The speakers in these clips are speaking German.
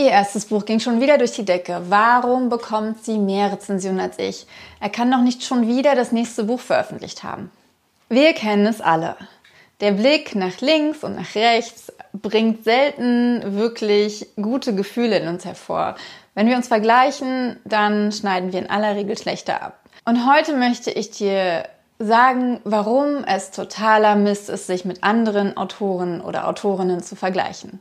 Ihr erstes Buch ging schon wieder durch die Decke. Warum bekommt sie mehr Rezensionen als ich? Er kann doch nicht schon wieder das nächste Buch veröffentlicht haben. Wir kennen es alle. Der Blick nach links und nach rechts bringt selten wirklich gute Gefühle in uns hervor. Wenn wir uns vergleichen, dann schneiden wir in aller Regel schlechter ab. Und heute möchte ich dir sagen, warum es totaler Mist ist, sich mit anderen Autoren oder Autorinnen zu vergleichen.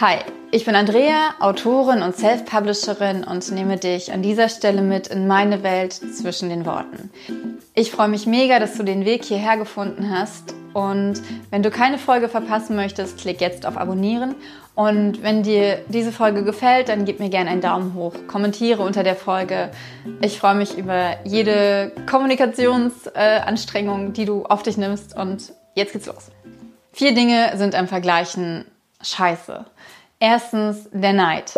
Hi, ich bin Andrea, Autorin und Self-Publisherin und nehme dich an dieser Stelle mit in meine Welt zwischen den Worten. Ich freue mich mega, dass du den Weg hierher gefunden hast und wenn du keine Folge verpassen möchtest, klick jetzt auf Abonnieren und wenn dir diese Folge gefällt, dann gib mir gerne einen Daumen hoch, kommentiere unter der Folge. Ich freue mich über jede Kommunikationsanstrengung, die du auf dich nimmst und jetzt geht's los. Vier Dinge sind am Vergleichen scheiße. Erstens der Neid.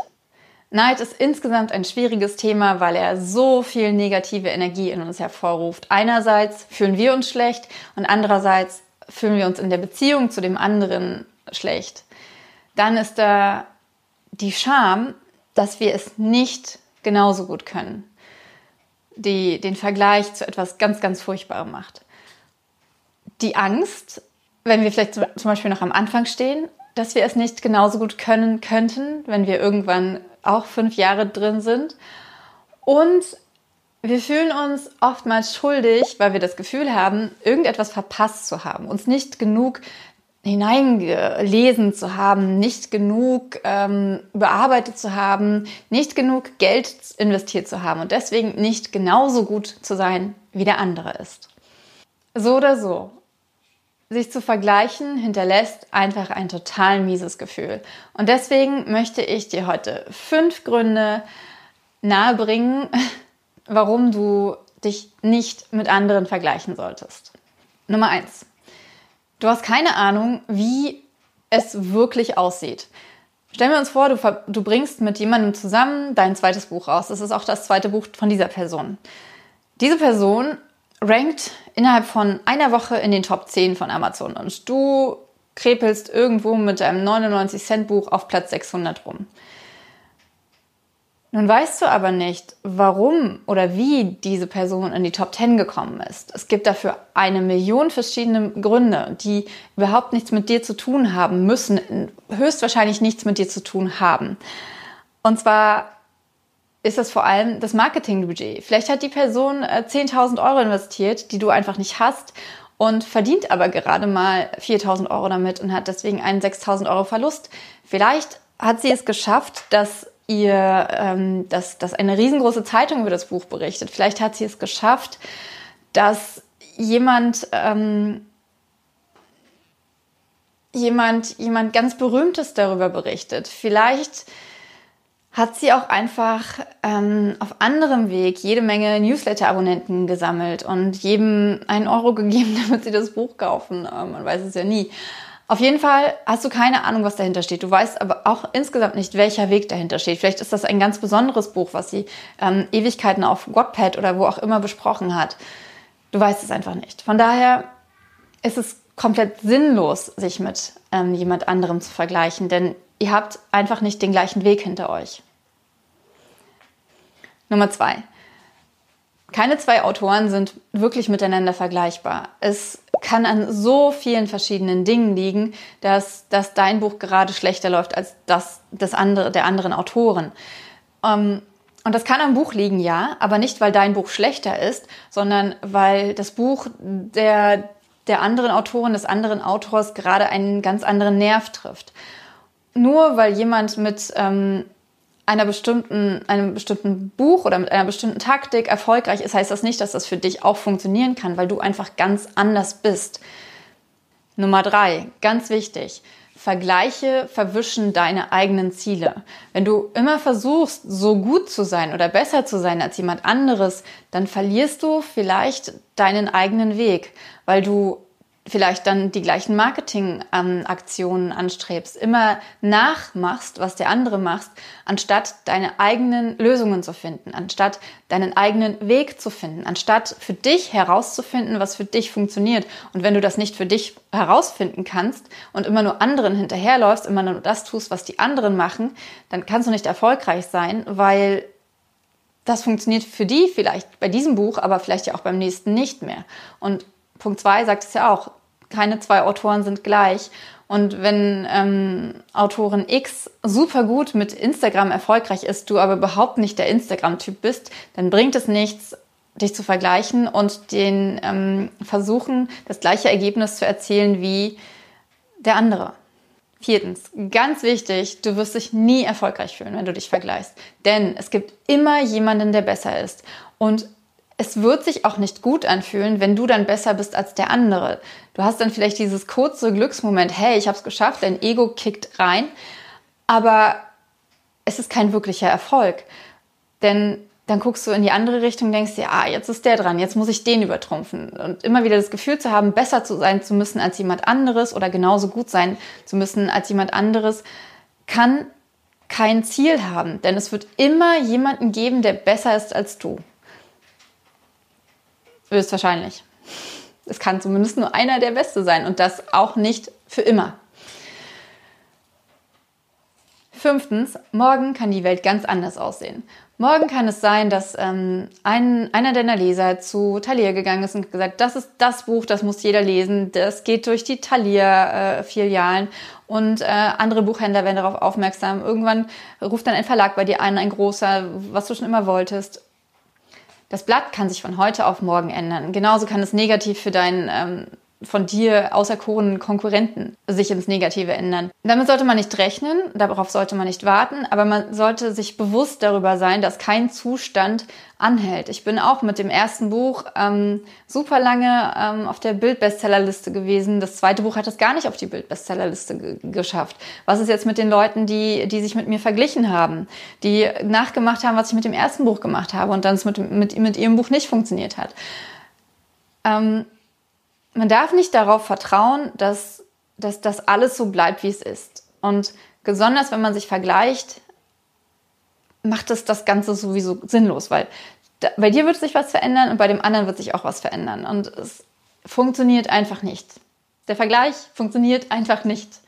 Neid ist insgesamt ein schwieriges Thema, weil er so viel negative Energie in uns hervorruft. Einerseits fühlen wir uns schlecht und andererseits fühlen wir uns in der Beziehung zu dem anderen schlecht. Dann ist da die Scham, dass wir es nicht genauso gut können, die den Vergleich zu etwas ganz, ganz Furchtbarem macht. Die Angst, wenn wir vielleicht zum Beispiel noch am Anfang stehen dass wir es nicht genauso gut können könnten, wenn wir irgendwann auch fünf Jahre drin sind. Und wir fühlen uns oftmals schuldig, weil wir das Gefühl haben, irgendetwas verpasst zu haben, uns nicht genug hineingelesen zu haben, nicht genug ähm, bearbeitet zu haben, nicht genug Geld investiert zu haben und deswegen nicht genauso gut zu sein, wie der andere ist. So oder so, sich zu vergleichen hinterlässt einfach ein total mieses Gefühl. Und deswegen möchte ich dir heute fünf Gründe nahebringen, warum du dich nicht mit anderen vergleichen solltest. Nummer eins. Du hast keine Ahnung, wie es wirklich aussieht. Stellen wir uns vor, du, du bringst mit jemandem zusammen dein zweites Buch raus. Das ist auch das zweite Buch von dieser Person. Diese Person rankt innerhalb von einer Woche in den Top 10 von Amazon und du krepelst irgendwo mit deinem 99 Cent Buch auf Platz 600 rum. Nun weißt du aber nicht, warum oder wie diese Person in die Top 10 gekommen ist. Es gibt dafür eine Million verschiedene Gründe, die überhaupt nichts mit dir zu tun haben müssen, höchstwahrscheinlich nichts mit dir zu tun haben. Und zwar ist das vor allem das Marketingbudget. Vielleicht hat die Person 10.000 äh, Euro investiert, die du einfach nicht hast und verdient aber gerade mal 4.000 Euro damit und hat deswegen einen 6.000 Euro Verlust. Vielleicht hat sie es geschafft, dass ihr, ähm, dass, dass eine riesengroße Zeitung über das Buch berichtet. Vielleicht hat sie es geschafft, dass jemand ähm, jemand jemand ganz Berühmtes darüber berichtet. Vielleicht hat sie auch einfach ähm, auf anderem Weg jede Menge Newsletter-Abonnenten gesammelt und jedem einen Euro gegeben, damit sie das Buch kaufen. Ähm, man weiß es ja nie. Auf jeden Fall hast du keine Ahnung, was dahinter steht. Du weißt aber auch insgesamt nicht, welcher Weg dahinter steht. Vielleicht ist das ein ganz besonderes Buch, was sie ähm, Ewigkeiten auf Wattpad oder wo auch immer besprochen hat. Du weißt es einfach nicht. Von daher ist es komplett sinnlos, sich mit ähm, jemand anderem zu vergleichen, denn Ihr habt einfach nicht den gleichen Weg hinter euch. Nummer zwei. Keine zwei Autoren sind wirklich miteinander vergleichbar. Es kann an so vielen verschiedenen Dingen liegen, dass, dass dein Buch gerade schlechter läuft als das des andere, der anderen Autoren. Ähm, und das kann am Buch liegen, ja, aber nicht, weil dein Buch schlechter ist, sondern weil das Buch der, der anderen Autorin, des anderen Autors gerade einen ganz anderen Nerv trifft nur weil jemand mit ähm, einer bestimmten, einem bestimmten Buch oder mit einer bestimmten Taktik erfolgreich ist, heißt das nicht, dass das für dich auch funktionieren kann, weil du einfach ganz anders bist. Nummer drei, ganz wichtig. Vergleiche verwischen deine eigenen Ziele. Wenn du immer versuchst, so gut zu sein oder besser zu sein als jemand anderes, dann verlierst du vielleicht deinen eigenen Weg, weil du vielleicht dann die gleichen Marketingaktionen anstrebst, immer nachmachst, was der andere macht, anstatt deine eigenen Lösungen zu finden, anstatt deinen eigenen Weg zu finden, anstatt für dich herauszufinden, was für dich funktioniert. Und wenn du das nicht für dich herausfinden kannst und immer nur anderen hinterherläufst, immer nur das tust, was die anderen machen, dann kannst du nicht erfolgreich sein, weil das funktioniert für die vielleicht bei diesem Buch, aber vielleicht ja auch beim nächsten nicht mehr. Und Punkt zwei sagt es ja auch, keine zwei Autoren sind gleich. Und wenn ähm, Autorin X super gut mit Instagram erfolgreich ist, du aber überhaupt nicht der Instagram-Typ bist, dann bringt es nichts, dich zu vergleichen und den ähm, versuchen, das gleiche Ergebnis zu erzielen wie der andere. Viertens, ganz wichtig, du wirst dich nie erfolgreich fühlen, wenn du dich vergleichst. Denn es gibt immer jemanden, der besser ist. Und es wird sich auch nicht gut anfühlen, wenn du dann besser bist als der andere. Du hast dann vielleicht dieses kurze Glücksmoment, hey, ich habe es geschafft, dein Ego kickt rein, aber es ist kein wirklicher Erfolg. Denn dann guckst du in die andere Richtung, denkst dir, ah, jetzt ist der dran, jetzt muss ich den übertrumpfen. Und immer wieder das Gefühl zu haben, besser zu sein zu müssen als jemand anderes oder genauso gut sein zu müssen als jemand anderes, kann kein Ziel haben. Denn es wird immer jemanden geben, der besser ist als du. Höchstwahrscheinlich. Es kann zumindest nur einer der Beste sein und das auch nicht für immer. Fünftens, morgen kann die Welt ganz anders aussehen. Morgen kann es sein, dass ähm, ein, einer deiner Leser zu Thalia gegangen ist und gesagt, das ist das Buch, das muss jeder lesen. Das geht durch die Thalia-Filialen äh, und äh, andere Buchhändler werden darauf aufmerksam. Irgendwann ruft dann ein Verlag bei dir an, ein großer, was du schon immer wolltest. Das Blatt kann sich von heute auf morgen ändern. Genauso kann es negativ für deinen ähm, von dir auserkorenen Konkurrenten sich ins Negative ändern. Damit sollte man nicht rechnen, darauf sollte man nicht warten, aber man sollte sich bewusst darüber sein, dass kein Zustand anhält. Ich bin auch mit dem ersten Buch ähm, super lange ähm, auf der Bild-Bestsellerliste gewesen. Das zweite Buch hat es gar nicht auf die Bild-Bestsellerliste geschafft. Was ist jetzt mit den Leuten, die, die sich mit mir verglichen haben, die nachgemacht haben, was ich mit dem ersten Buch gemacht habe und dann es mit, mit, mit ihrem Buch nicht funktioniert hat? Ähm, man darf nicht darauf vertrauen, dass, dass das alles so bleibt, wie es ist. Und besonders wenn man sich vergleicht, macht es das Ganze sowieso sinnlos, weil da, bei dir wird sich was verändern und bei dem anderen wird sich auch was verändern. Und es funktioniert einfach nicht. Der Vergleich funktioniert einfach nicht.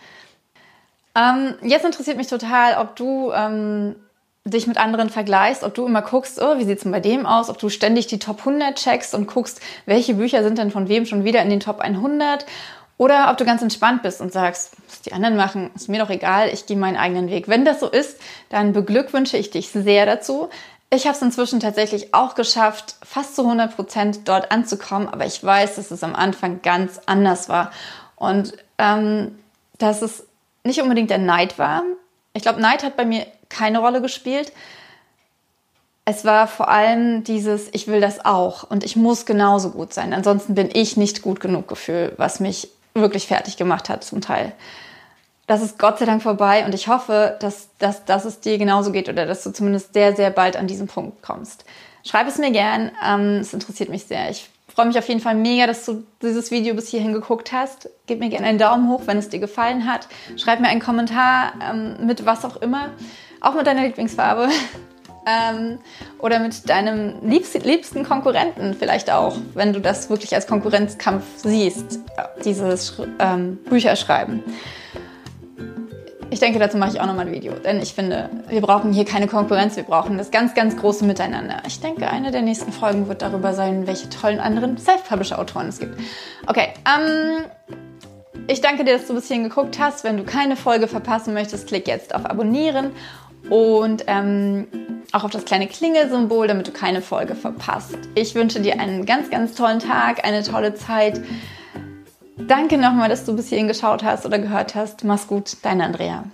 Ähm, jetzt interessiert mich total, ob du ähm, dich mit anderen vergleichst, ob du immer guckst, oh, wie sieht's denn bei dem aus, ob du ständig die Top 100 checkst und guckst, welche Bücher sind denn von wem schon wieder in den Top 100 oder ob du ganz entspannt bist und sagst, was die anderen machen, ist mir doch egal, ich gehe meinen eigenen Weg. Wenn das so ist, dann beglückwünsche ich dich sehr dazu. Ich habe es inzwischen tatsächlich auch geschafft, fast zu 100 Prozent dort anzukommen, aber ich weiß, dass es am Anfang ganz anders war und ähm, dass es nicht unbedingt der Neid war. Ich glaube, Neid hat bei mir keine Rolle gespielt. Es war vor allem dieses, ich will das auch und ich muss genauso gut sein. Ansonsten bin ich nicht gut genug Gefühl, was mich wirklich fertig gemacht hat zum Teil. Das ist Gott sei Dank vorbei und ich hoffe, dass, dass, dass es dir genauso geht oder dass du zumindest sehr, sehr bald an diesen Punkt kommst. Schreib es mir gern, ähm, es interessiert mich sehr. Ich freue mich auf jeden Fall mega, dass du dieses Video bis hierhin geguckt hast. Gib mir gerne einen Daumen hoch, wenn es dir gefallen hat. Schreib mir einen Kommentar ähm, mit was auch immer. Auch mit deiner Lieblingsfarbe. Ähm, oder mit deinem liebsten Konkurrenten vielleicht auch, wenn du das wirklich als Konkurrenzkampf siehst, dieses ähm, Bücherschreiben. Ich denke, dazu mache ich auch nochmal ein Video, denn ich finde, wir brauchen hier keine Konkurrenz, wir brauchen das ganz, ganz große Miteinander. Ich denke, eine der nächsten Folgen wird darüber sein, welche tollen anderen Self-Publisher-Autoren es gibt. Okay, ähm, ich danke dir, dass du bis hierhin geguckt hast. Wenn du keine Folge verpassen möchtest, klick jetzt auf Abonnieren und ähm, auch auf das kleine Klingelsymbol, damit du keine Folge verpasst. Ich wünsche dir einen ganz, ganz tollen Tag, eine tolle Zeit. Danke nochmal, dass du bis hierhin geschaut hast oder gehört hast. Mach's gut, deine Andrea.